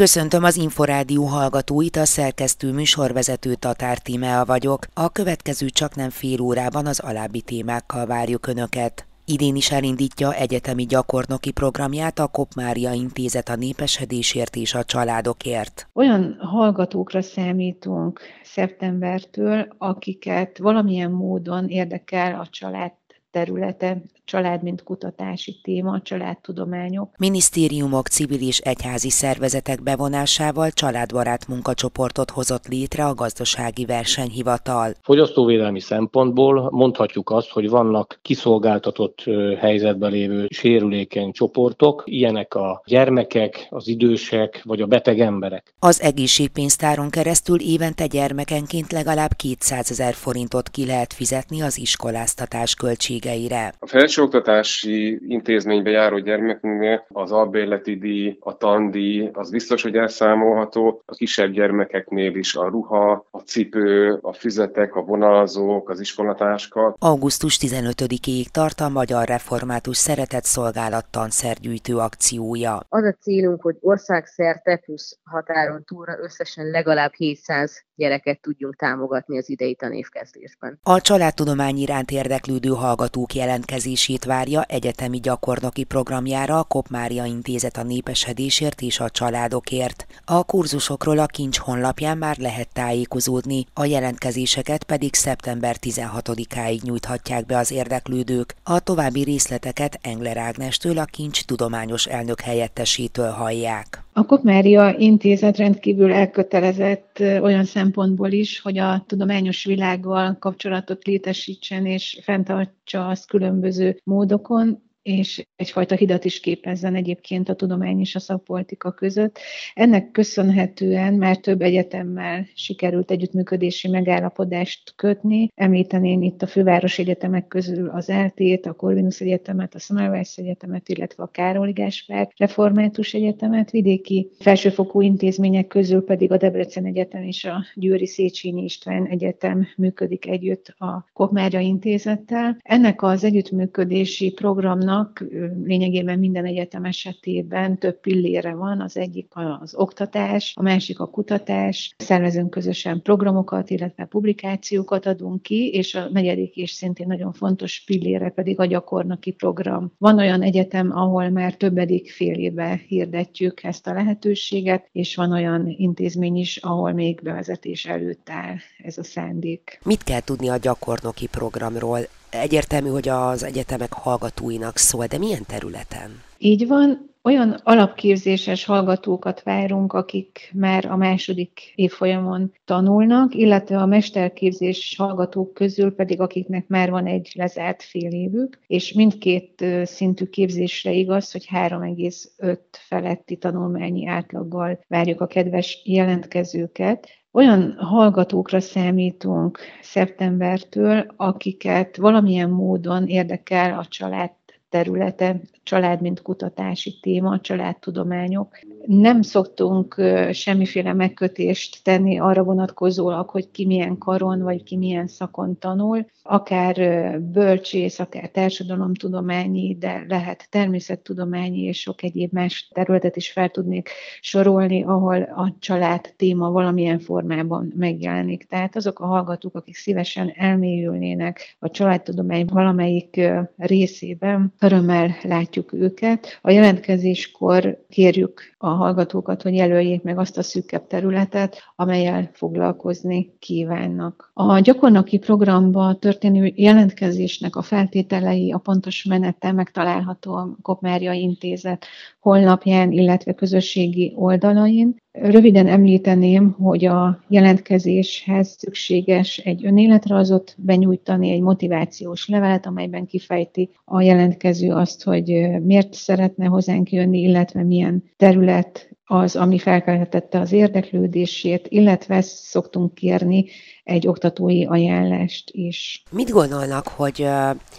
Köszöntöm az Inforádió hallgatóit, a szerkesztő műsorvezető Tatár Tímea vagyok. A következő csak nem fél órában az alábbi témákkal várjuk Önöket. Idén is elindítja egyetemi gyakornoki programját a Kopmária Intézet a népesedésért és a családokért. Olyan hallgatókra számítunk szeptembertől, akiket valamilyen módon érdekel a család területe, család, mint kutatási téma, családtudományok. Minisztériumok, civil és egyházi szervezetek bevonásával családbarát munkacsoportot hozott létre a gazdasági versenyhivatal. Fogyasztóvédelmi szempontból mondhatjuk azt, hogy vannak kiszolgáltatott helyzetben lévő sérülékeny csoportok, ilyenek a gyermekek, az idősek vagy a beteg emberek. Az egészségpénztáron keresztül évente gyermekenként legalább 200 ezer forintot ki lehet fizetni az iskoláztatás költségeire. A felsőoktatási intézménybe járó gyermekünknél az albérleti díj, a tandíj, az biztos, hogy elszámolható. A kisebb gyermekeknél is a ruha, a cipő, a füzetek, a vonalazók, az iskolatáska. Augusztus 15-ig tart a Magyar Református Szeretett Szolgálat tanszergyűjtő akciója. Az a célunk, hogy országszerte plusz határon túlra összesen legalább 700 gyereket tudjunk támogatni az idei tanévkezdésben. A családtudomány iránt érdeklődő hallgatók jelentkezését várja egyetemi gyakornoki programjára a Kopmária Intézet a népesedésért és a családokért. A kurzusokról a Kincs honlapján már lehet tájékozódni, a jelentkezéseket pedig szeptember 16-áig nyújthatják be az érdeklődők. A további részleteket Engler Ágnestől a Kincs tudományos elnök helyettesétől hallják. A Kopmária Intézet rendkívül elkötelezett olyan szempontból is, hogy a tudományos világgal kapcsolatot létesítsen és fenntartsa azt különböző módokon és egyfajta hidat is képezzen egyébként a tudomány és a szakpolitika között. Ennek köszönhetően már több egyetemmel sikerült együttműködési megállapodást kötni. Említeném itt a főváros egyetemek közül az LT-t, a Corvinus Egyetemet, a Semmelweis Egyetemet, illetve a Károly Gáspár Református Egyetemet, vidéki felsőfokú intézmények közül pedig a Debrecen Egyetem és a Győri Széchenyi István Egyetem működik együtt a Kopmária Intézettel. Ennek az együttműködési programnak vannak, lényegében minden egyetem esetében több pillére van, az egyik az oktatás, a másik a kutatás, szervezünk közösen programokat, illetve publikációkat adunk ki, és a negyedik és szintén nagyon fontos pillére pedig a gyakornoki program. Van olyan egyetem, ahol már többedik fél éve hirdetjük ezt a lehetőséget, és van olyan intézmény is, ahol még bevezetés előtt áll ez a szándék. Mit kell tudni a gyakornoki programról? Egyértelmű, hogy az egyetemek hallgatóinak szól, de milyen területen? Így van, olyan alapképzéses hallgatókat várunk, akik már a második évfolyamon tanulnak, illetve a mesterképzés hallgatók közül pedig akiknek már van egy lezárt fél évük, és mindkét szintű képzésre igaz, hogy 3,5 feletti tanulmányi átlaggal várjuk a kedves jelentkezőket. Olyan hallgatókra számítunk szeptembertől, akiket valamilyen módon érdekel a család területe, család mint kutatási téma, családtudományok. Nem szoktunk semmiféle megkötést tenni arra vonatkozólag, hogy ki milyen karon vagy ki milyen szakon tanul, akár bölcsész, akár társadalomtudományi, de lehet természettudományi és sok egyéb más területet is fel tudnék sorolni, ahol a család téma valamilyen formában megjelenik. Tehát azok a hallgatók, akik szívesen elmélyülnének a családtudomány valamelyik részében, örömmel látjuk őket. A jelentkezéskor kérjük a hallgatókat, hogy jelöljék meg azt a szűkebb területet, amelyel foglalkozni kívánnak. A gyakornoki programba történő jelentkezésnek a feltételei, a pontos menete megtalálható a Kopmária Intézet honlapján, illetve közösségi oldalain. Röviden említeném, hogy a jelentkezéshez szükséges egy önéletrajzot benyújtani, egy motivációs levelet, amelyben kifejti a jelentkező azt, hogy miért szeretne hozzánk jönni, illetve milyen terület az, ami felkeltette az érdeklődését, illetve szoktunk kérni egy oktatói ajánlást is. Mit gondolnak, hogy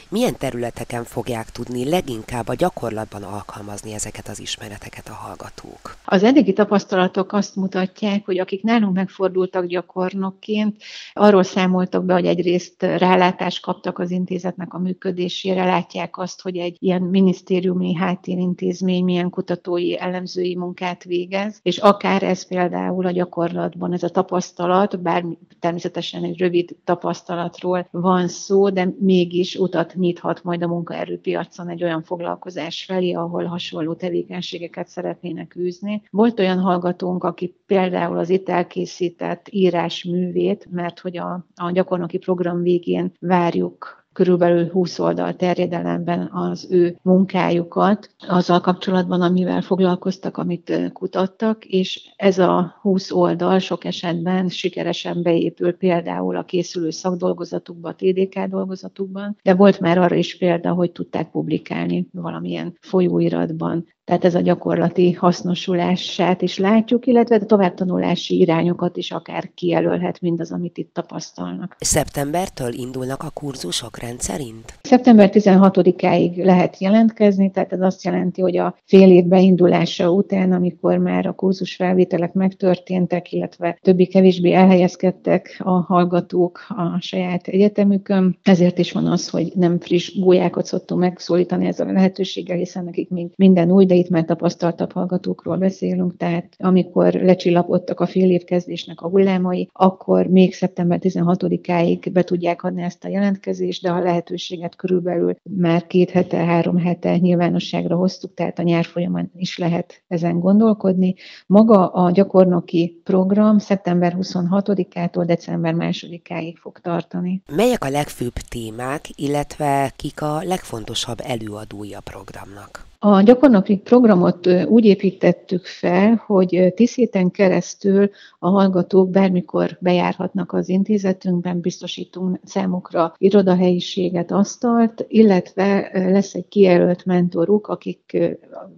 milyen területeken fogják tudni leginkább a gyakorlatban alkalmazni ezeket az ismereteket a hallgatók? Az eddigi tapasztalatok azt mutatják, hogy akik nálunk megfordultak gyakornokként, arról számoltak be, hogy egyrészt rálátást kaptak az intézetnek a működésére, látják azt, hogy egy ilyen minisztériumi háttérintézmény milyen kutatói, elemzői munkát végez, és akár ez például a gyakorlatban, ez a tapasztalat, bár természetesen egy rövid tapasztalatról van szó, de mégis utat nyithat majd a munkaerőpiacon egy olyan foglalkozás felé, ahol hasonló tevékenységeket szeretnének űzni. Volt olyan hallgatónk, aki például az itt elkészített írásművét, mert hogy a, a gyakornoki program végén várjuk körülbelül 20 oldal terjedelemben az ő munkájukat azzal kapcsolatban, amivel foglalkoztak, amit kutattak, és ez a 20 oldal sok esetben sikeresen beépül például a készülő szakdolgozatukba, a TDK dolgozatukban, de volt már arra is példa, hogy tudták publikálni valamilyen folyóiratban. Tehát ez a gyakorlati hasznosulását is látjuk, illetve a továbbtanulási irányokat is akár kijelölhet mindaz, amit itt tapasztalnak. Szeptembertől indulnak a kurzusok rendszerint? Szeptember 16-áig lehet jelentkezni, tehát ez azt jelenti, hogy a fél év beindulása után, amikor már a kurzus felvételek megtörténtek, illetve többi-kevésbé elhelyezkedtek a hallgatók a saját egyetemükön, ezért is van az, hogy nem friss gólyákat szoktunk megszólítani ezzel a lehetőséggel, hiszen nekik még minden új, de itt már tapasztaltabb hallgatókról beszélünk, tehát amikor lecsillapodtak a fél évkezdésnek a hullámai, akkor még szeptember 16-áig be tudják adni ezt a jelentkezést, de a lehetőséget körülbelül már két hete, három hete nyilvánosságra hoztuk, tehát a nyár folyamán is lehet ezen gondolkodni. Maga a gyakornoki program szeptember 26-ától december 2-áig fog tartani. Melyek a legfőbb témák, illetve kik a legfontosabb előadói a programnak? A gyakornoki programot úgy építettük fel, hogy tíz héten keresztül a hallgatók bármikor bejárhatnak az intézetünkben, biztosítunk számukra irodahelyiséget, asztalt, illetve lesz egy kijelölt mentoruk, akik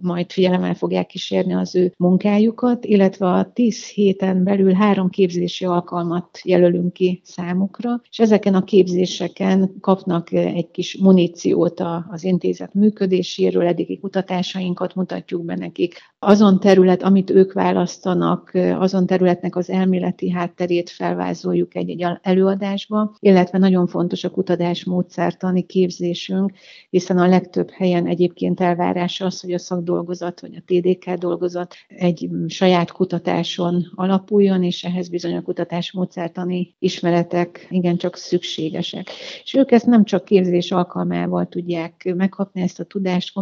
majd figyelemmel fogják kísérni az ő munkájukat, illetve a tíz héten belül három képzési alkalmat jelölünk ki számukra, és ezeken a képzéseken kapnak egy kis muníciót az intézet működéséről, eddigi kutatásainkat mutatjuk be nekik. Azon terület, amit ők választanak, azon területnek az elméleti hátterét felvázoljuk egy-egy előadásba, illetve nagyon fontos a kutatás módszertani képzésünk, hiszen a legtöbb helyen egyébként elvárás az, hogy a szakdolgozat vagy a TDK dolgozat egy saját kutatáson alapuljon, és ehhez bizony a kutatás módszertani ismeretek igencsak szükségesek. És ők ezt nem csak képzés alkalmával tudják megkapni ezt a tudást,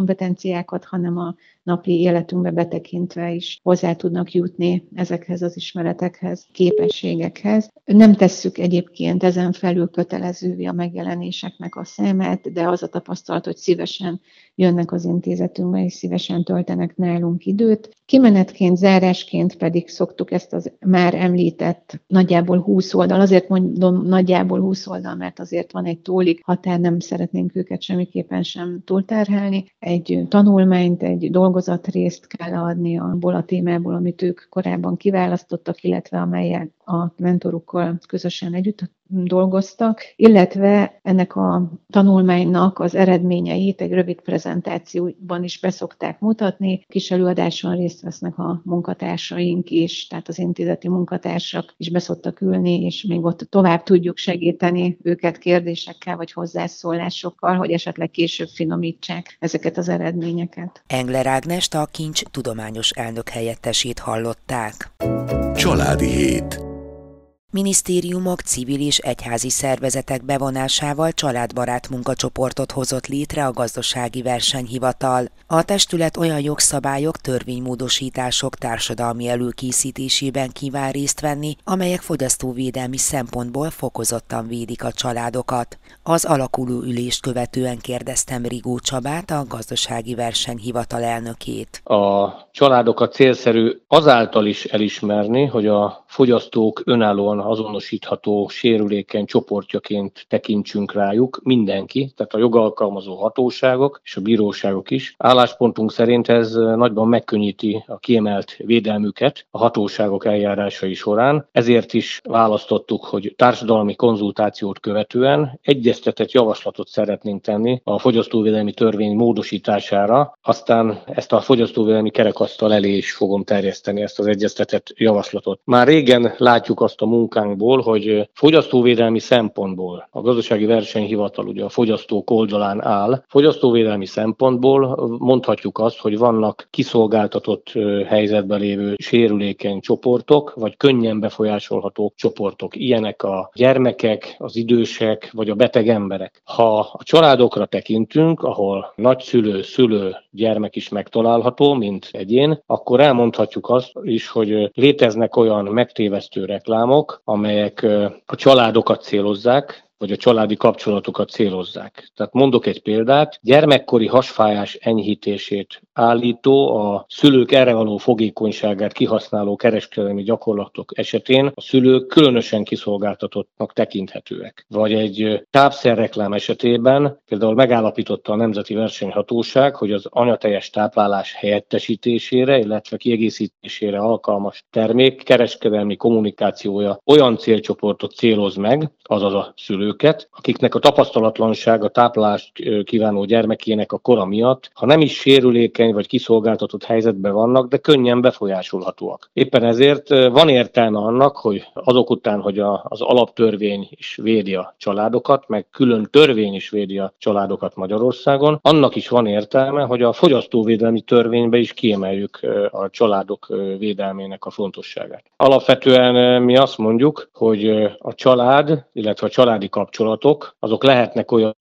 kompetenciákat, hanem a napi életünkbe betekintve is hozzá tudnak jutni ezekhez az ismeretekhez, képességekhez. Nem tesszük egyébként ezen felül kötelezővé a megjelenéseknek a számát, de az a tapasztalat, hogy szívesen jönnek az intézetünkbe, és szívesen töltenek nálunk időt. Kimenetként, zárásként pedig szoktuk ezt az már említett nagyjából 20 oldal, azért mondom nagyjából 20 oldal, mert azért van egy tólig határ, nem szeretnénk őket semmiképpen sem túlterhelni. Egy tanulmányt, egy dolgozatrészt kell adni abból a témából, amit ők korábban kiválasztottak, illetve amelyet a mentorukkal közösen együtt dolgoztak, illetve ennek a tanulmánynak az eredményeit egy rövid prezentációban is beszokták mutatni. Kis előadáson részt vesznek a munkatársaink is, tehát az intézeti munkatársak is beszoktak ülni, és még ott tovább tudjuk segíteni őket kérdésekkel vagy hozzászólásokkal, hogy esetleg később finomítsák ezeket az eredményeket. Engler Ágnest a Kincs tudományos elnök helyettesét hallották. Családi hét. Minisztériumok, civil és egyházi szervezetek bevonásával családbarát munkacsoportot hozott létre a gazdasági versenyhivatal. A testület olyan jogszabályok, törvénymódosítások társadalmi előkészítésében kíván részt venni, amelyek fogyasztóvédelmi szempontból fokozottan védik a családokat. Az alakuló ülést követően kérdeztem Rigó Csabát, a gazdasági versenyhivatal elnökét. A családokat célszerű azáltal is elismerni, hogy a fogyasztók önállóan azonosítható sérülékeny csoportjaként tekintsünk rájuk, mindenki, tehát a jogalkalmazó hatóságok és a bíróságok is. Álláspontunk szerint ez nagyban megkönnyíti a kiemelt védelmüket a hatóságok eljárásai során. Ezért is választottuk, hogy társadalmi konzultációt követően egyeztetett javaslatot szeretnénk tenni a fogyasztóvédelmi törvény módosítására, aztán ezt a fogyasztóvédelmi kerekasztal elé is fogom terjeszteni ezt az egyeztetett javaslatot. Már régen látjuk azt a munkát, munkánkból, hogy fogyasztóvédelmi szempontból a gazdasági versenyhivatal ugye a fogyasztók oldalán áll. Fogyasztóvédelmi szempontból mondhatjuk azt, hogy vannak kiszolgáltatott helyzetben lévő sérülékeny csoportok, vagy könnyen befolyásolható csoportok. Ilyenek a gyermekek, az idősek, vagy a beteg emberek. Ha a családokra tekintünk, ahol nagyszülő, szülő, gyermek is megtalálható, mint egyén, akkor elmondhatjuk azt is, hogy léteznek olyan megtévesztő reklámok, amelyek a családokat célozzák, vagy a családi kapcsolatokat célozzák. Tehát mondok egy példát, gyermekkori hasfájás enyhítését állító, a szülők erre való fogékonyságát kihasználó kereskedelmi gyakorlatok esetén a szülők különösen kiszolgáltatottnak tekinthetőek. Vagy egy tápszerreklám esetében például megállapította a Nemzeti Versenyhatóság, hogy az anyateljes táplálás helyettesítésére, illetve kiegészítésére alkalmas termék kereskedelmi kommunikációja olyan célcsoportot céloz meg, azaz a szülő szülőket, akiknek a tapasztalatlanság a táplást kívánó gyermekének a kora miatt, ha nem is sérülékeny vagy kiszolgáltatott helyzetben vannak, de könnyen befolyásolhatóak. Éppen ezért van értelme annak, hogy azok után, hogy a, az alaptörvény is védi a családokat, meg külön törvény is védi a családokat Magyarországon, annak is van értelme, hogy a fogyasztóvédelmi törvénybe is kiemeljük a családok védelmének a fontosságát. Alapvetően mi azt mondjuk, hogy a család, illetve a családi kapcsolatok, azok lehetnek olyan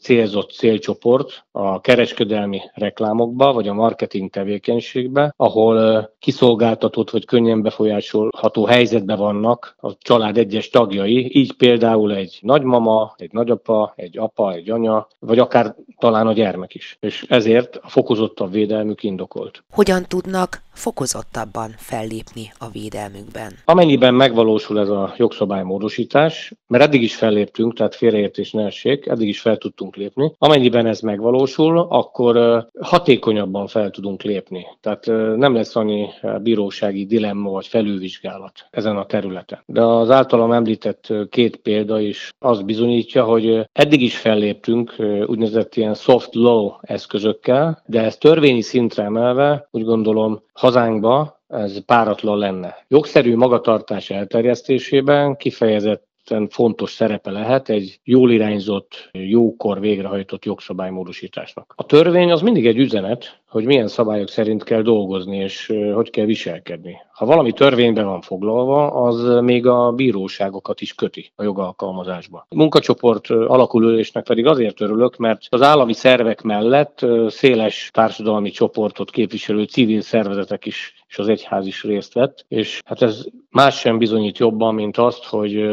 célzott célcsoport a kereskedelmi reklámokba, vagy a marketing tevékenységbe, ahol kiszolgáltatott vagy könnyen befolyásolható helyzetben vannak a család egyes tagjai, így például egy nagymama, egy nagyapa, egy apa, egy anya, vagy akár talán a gyermek is. És ezért a fokozottabb védelmük indokolt. Hogyan tudnak fokozottabban fellépni a védelmükben? Amennyiben megvalósul ez a jogszabálymódosítás, mert eddig is felléptünk, tehát félreértés ne essék, eddig is fel tudtunk lépni. Amennyiben ez megvalósul, akkor hatékonyabban fel tudunk lépni. Tehát nem lesz annyi bírósági dilemma vagy felülvizsgálat ezen a területen. De az általam említett két példa is azt bizonyítja, hogy eddig is felléptünk úgynevezett ilyen soft law eszközökkel, de ez törvényi szintre emelve úgy gondolom hazánkba ez páratlan lenne. Jogszerű magatartás elterjesztésében kifejezett fontos szerepe lehet egy jól irányzott, jókor végrehajtott jogszabálymódosításnak. A törvény az mindig egy üzenet, hogy milyen szabályok szerint kell dolgozni, és hogy kell viselkedni. Ha valami törvényben van foglalva, az még a bíróságokat is köti a jogalkalmazásba. A munkacsoport alakulésnek pedig azért örülök, mert az állami szervek mellett széles társadalmi csoportot képviselő civil szervezetek is és az egyház is részt vett, és hát ez más sem bizonyít jobban, mint azt, hogy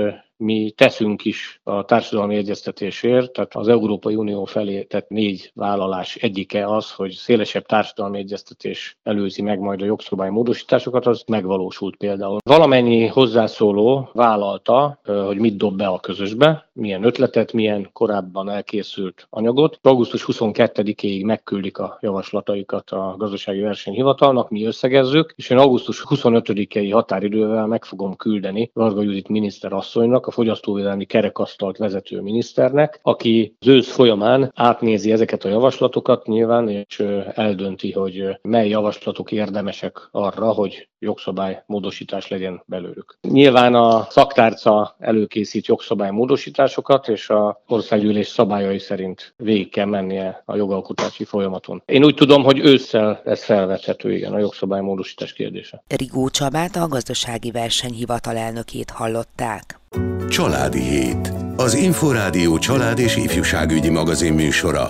mi teszünk is a társadalmi egyeztetésért, tehát az Európai Unió felé tett négy vállalás egyike az, hogy szélesebb társadalmi egyeztetés előzi meg majd a jogszabály módosításokat, az megvalósult például. Valamennyi hozzászóló vállalta, hogy mit dob be a közösbe, milyen ötletet, milyen korábban elkészült anyagot. Augusztus 22-ig megküldik a javaslataikat a gazdasági versenyhivatalnak, mi összegezzük, és én augusztus 25-i határidővel meg fogom küldeni Varga Judit miniszter asszonynak, a fogyasztóvédelmi kerekasztalt vezető miniszternek, aki az ősz folyamán átnézi ezeket a javaslatokat nyilván, és eldönti, hogy mely javaslatok érdemesek arra, hogy jogszabály módosítás legyen belőlük. Nyilván a szaktárca előkészít jogszabály módosításokat, és a országgyűlés szabályai szerint végig kell mennie a jogalkotási folyamaton. Én úgy tudom, hogy ősszel ez felvethető, igen, a jogszabály módosítás kérdése. Rigó Csabát, a gazdasági versenyhivatal elnökét hallották. Családi Hét. Az Inforádió család és ifjúságügyi magazin műsora.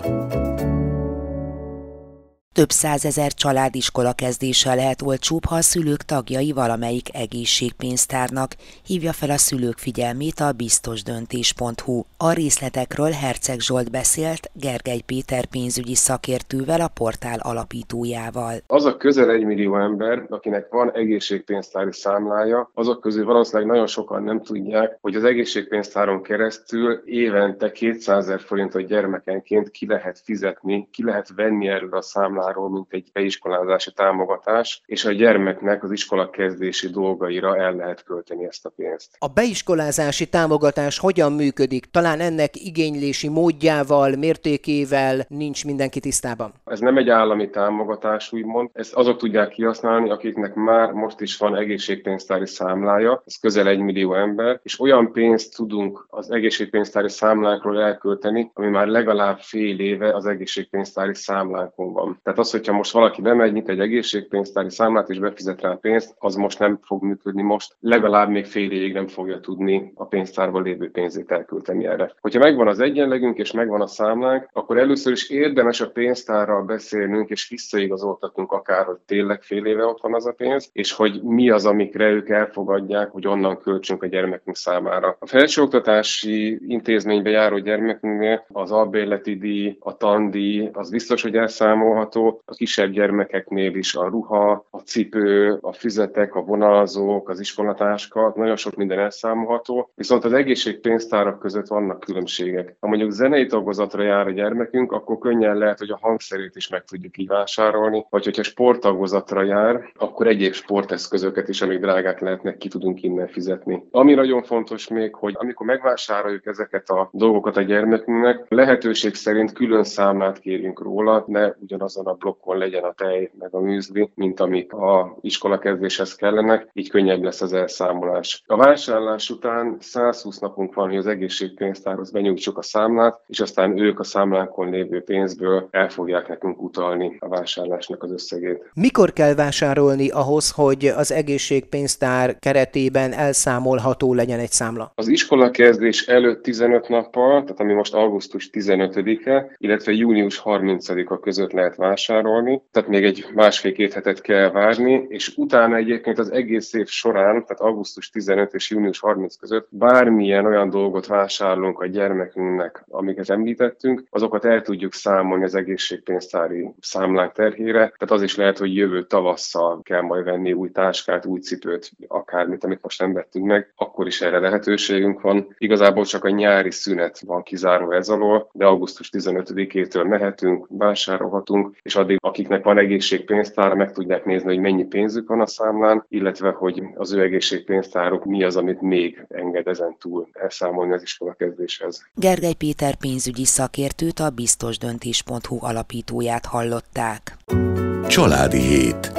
Több százezer családiskola kezdése lehet olcsóbb, ha a szülők tagjai valamelyik egészségpénztárnak hívja fel a szülők figyelmét a biztosdöntés.hu. A részletekről Herceg Zsolt beszélt Gergely Péter pénzügyi szakértővel, a portál alapítójával. Az a közel egy millió ember, akinek van egészségpénztári számlája, azok közül valószínűleg nagyon sokan nem tudják, hogy az egészségpénztáron keresztül évente 200 ezer forintot gyermekenként ki lehet fizetni, ki lehet venni erről a számláról vásárol, mint egy beiskolázási támogatás, és a gyermeknek az iskola kezdési dolgaira el lehet költeni ezt a pénzt. A beiskolázási támogatás hogyan működik? Talán ennek igénylési módjával, mértékével nincs mindenki tisztában? Ez nem egy állami támogatás, úgymond. Ezt azok tudják kihasználni, akiknek már most is van egészségpénztári számlája, ez közel egy millió ember, és olyan pénzt tudunk az egészségpénztári számlákról elkölteni, ami már legalább fél éve az egészségpénztári számlánkon van. Tehát az, hogyha most valaki bemegy, nyit egy egészségpénztári számlát és befizet rá pénzt, az most nem fog működni most. Legalább még fél évig nem fogja tudni a pénztárban lévő pénzét elkölteni erre. Hogyha megvan az egyenlegünk és megvan a számlánk, akkor először is érdemes a pénztárral beszélnünk és visszaigazoltatnunk akár, hogy tényleg fél éve ott van az a pénz, és hogy mi az, amikre ők elfogadják, hogy onnan költsünk a gyermekünk számára. A felsőoktatási intézménybe járó gyermekünknél az albérleti díj, a tandíj, az biztos, hogy elszámolható. A kisebb gyermekeknél is a ruha, a cipő, a füzetek, a vonalzók, az iskolatáska, nagyon sok minden elszámolható. Viszont az egészségpénztárak között vannak különbségek. Ha mondjuk zenei tagozatra jár a gyermekünk, akkor könnyen lehet, hogy a hangszerét is meg tudjuk így vásárolni, vagy hogyha sporttagozatra jár, akkor egyéb sporteszközöket is, amik drágák lehetnek, ki tudunk innen fizetni. Ami nagyon fontos még, hogy amikor megvásároljuk ezeket a dolgokat a gyermekünknek, lehetőség szerint külön számlát kérjünk róla, ne ugyanazon a blokkon legyen a tej meg a műzli, mint amik a iskola kezdéshez kellenek, így könnyebb lesz az elszámolás. A vásárlás után 120 napunk van, hogy az egészségpénztárhoz benyújtsuk a számlát, és aztán ők a számlánkon lévő pénzből el fogják nekünk utalni a vásárlásnak az összegét. Mikor kell vásárolni ahhoz, hogy az egészségpénztár keretében elszámolható legyen egy számla? Az iskola kezdés előtt 15 nappal, tehát ami most augusztus 15-e, illetve június 30-a között lehet vásárolni, tehát még egy másfél-két hetet kell várni, és utána egyébként az egész év során, tehát augusztus 15 és június 30 között bármilyen olyan dolgot vásárolunk a gyermekünknek, amiket említettünk, azokat el tudjuk számolni az egészségpénztári számlánk terhére, tehát az is lehet, hogy jövő tavasszal kell majd venni új táskát, új cipőt, akármit, amit most nem vettünk meg, akkor is erre lehetőségünk van. Igazából csak a nyári szünet van kizárva ez alól, de augusztus 15-től mehetünk, vásárolhatunk, és addig akiknek van egészségpénztára, meg tudják nézni, hogy mennyi pénzük van a számlán, illetve hogy az ő egészségpénztáruk mi az, amit még enged ezen túl elszámolni az iskola kezdéshez. Gergely Péter pénzügyi szakértőt a biztosdöntés.hu alapítóját hallották. Családi hét.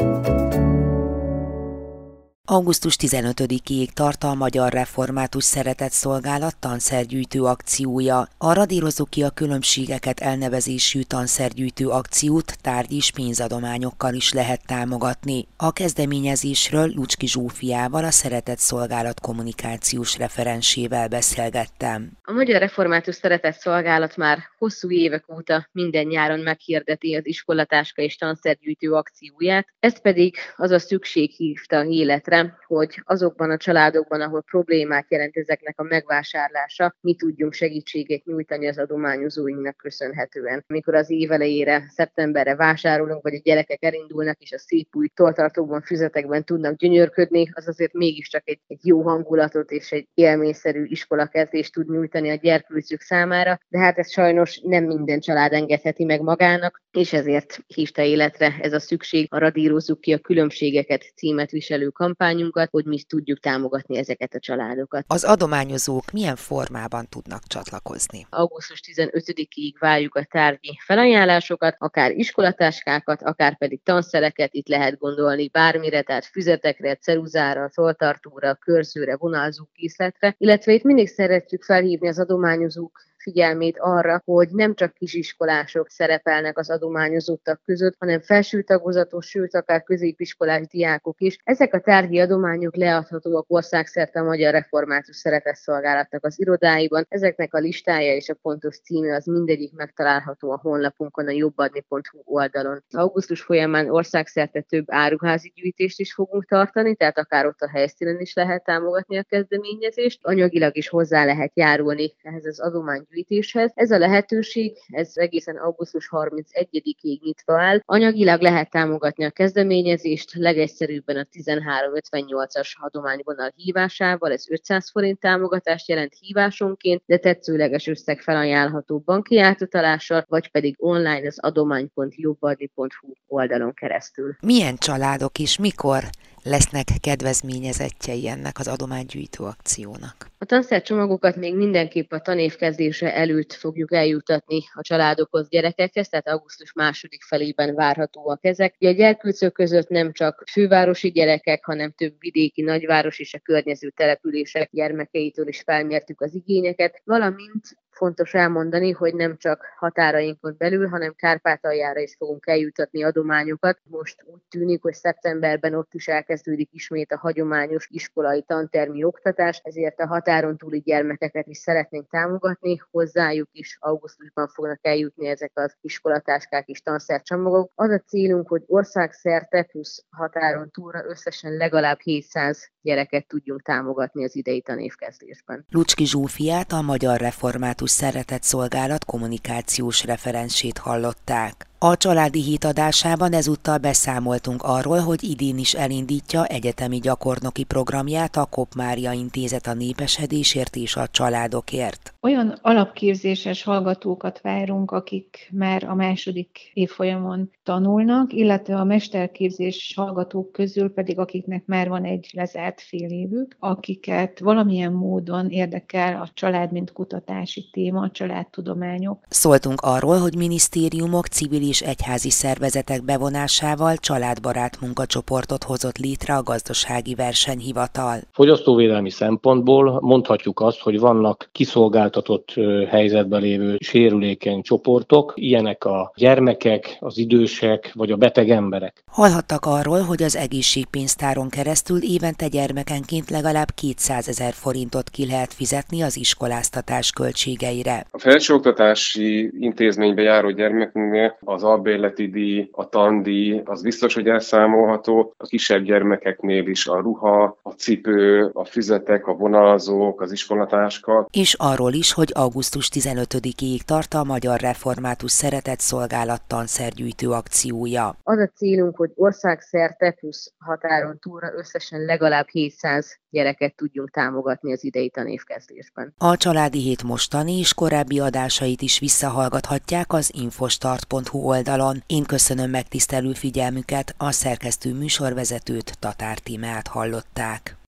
Augusztus 15-ig tart a Magyar Református Szeretett Szolgálat tanszergyűjtő akciója. A radírozzuk ki a különbségeket elnevezésű tanszergyűjtő akciót tárgy és pénzadományokkal is lehet támogatni. A kezdeményezésről Lucski Zsófiával, a Szeretett Szolgálat kommunikációs referensével beszélgettem. A Magyar Református Szeretett Szolgálat már hosszú évek óta minden nyáron meghirdeti az iskolatáska és tanszergyűjtő akcióját, ezt pedig az a szükség hívta életre, hogy azokban a családokban, ahol problémák jelent ezeknek a megvásárlása, mi tudjunk segítséget nyújtani az adományozóinknak köszönhetően. Amikor az év elejére, szeptemberre vásárolunk, vagy a gyerekek elindulnak, és a szép új toltartókban, füzetekben tudnak gyönyörködni, az azért mégiscsak egy, egy jó hangulatot és egy élményszerű iskolakezdést tud nyújtani a gyerkőzők számára, de hát ez sajnos nem minden család engedheti meg magának, és ezért hívta életre ez a szükség, a radírozzuk ki a különbségeket címet viselő kampány, kampányunkat, hogy mi tudjuk támogatni ezeket a családokat. Az adományozók milyen formában tudnak csatlakozni? Augusztus 15-ig várjuk a tárgyi felajánlásokat, akár iskolatáskákat, akár pedig tanszereket, itt lehet gondolni bármire, tehát füzetekre, ceruzára, szoltartóra, körzőre, vonalzó készletre, illetve itt mindig szeretjük felhívni az adományozók figyelmét arra, hogy nem csak kisiskolások szerepelnek az adományozottak között, hanem felső tagozatos, sőt akár középiskolás diákok is. Ezek a tárgyi adományok leadhatóak országszerte a Magyar Református Szeretetszolgálatnak az irodáiban. Ezeknek a listája és a pontos címe az mindegyik megtalálható a honlapunkon, a jobbadni.hu oldalon. Augusztus folyamán országszerte több áruházi gyűjtést is fogunk tartani, tehát akár ott a helyszínen is lehet támogatni a kezdeményezést. Anyagilag is hozzá lehet járulni ehhez az adomány tanszergyűjtéshez. Ez a lehetőség, ez egészen augusztus 31-ig nyitva áll. Anyagilag lehet támogatni a kezdeményezést, legegyszerűbben a 1358-as adományvonal hívásával, ez 500 forint támogatást jelent hívásonként, de tetszőleges összeg felajánlható banki átutalással, vagy pedig online az adomány.jobbardi.hu oldalon keresztül. Milyen családok is mikor lesznek kedvezményezettjei ennek az adománygyűjtő akciónak? A tanszercsomagokat még mindenképp a tanév kezdése előtt fogjuk eljutatni a családokhoz, gyerekekhez, tehát augusztus második felében várhatóak ezek. A gyerkőcök között nem csak fővárosi gyerekek, hanem több vidéki nagyváros és a környező települések gyermekeitől is felmértük az igényeket, valamint fontos elmondani, hogy nem csak határainkon belül, hanem Kárpátaljára is fogunk eljutatni adományokat. Most úgy tűnik, hogy szeptemberben ott is elkezdődik ismét a hagyományos iskolai tantermi oktatás, ezért a határon túli gyermekeket is szeretnénk támogatni, hozzájuk is augusztusban fognak eljutni ezek az iskolatáskák és tanszercsomagok. Az a célunk, hogy országszerte plusz határon túlra összesen legalább 700 gyereket tudjunk támogatni az idei tanévkezdésben. Lucski Zsófiát, a Magyar Református Szeretett Szolgálat kommunikációs referensét hallották. A családi hét adásában ezúttal beszámoltunk arról, hogy idén is elindítja egyetemi gyakornoki programját a Kop Mária Intézet a népesedésért és a családokért. Olyan alapképzéses hallgatókat várunk, akik már a második évfolyamon tanulnak, illetve a mesterképzés hallgatók közül pedig akiknek már van egy lezárt fél évük, akiket valamilyen módon érdekel a család, mint kutatási téma, a családtudományok. Szóltunk arról, hogy minisztériumok, civil és egyházi szervezetek bevonásával családbarát munkacsoportot hozott létre a gazdasági versenyhivatal. Fogyasztóvédelmi szempontból mondhatjuk azt, hogy vannak kiszolgáltatott helyzetben lévő sérülékeny csoportok, ilyenek a gyermekek, az idősek vagy a beteg emberek. Hallhattak arról, hogy az egészségpénztáron keresztül évente gyermekenként legalább 200 ezer forintot ki lehet fizetni az iskoláztatás költségeire. A felsőoktatási intézménybe járó gyermekünknél az az albérleti díj, a tandíj, az biztos, hogy elszámolható. A kisebb gyermekeknél is a ruha, a cipő, a füzetek, a vonalazók, az iskolatáska. És arról is, hogy augusztus 15-ig tart a Magyar Református Szeretett Szolgálat tanszergyűjtő akciója. Az a célunk, hogy országszerte plusz határon túlra összesen legalább 700 gyereket tudjunk támogatni az idei tanévkezdésben. A Családi Hét mostani és korábbi adásait is visszahallgathatják az infostart.hu oldalon. Én köszönöm megtisztelő figyelmüket, a szerkesztő műsorvezetőt Tatár Tímát hallották.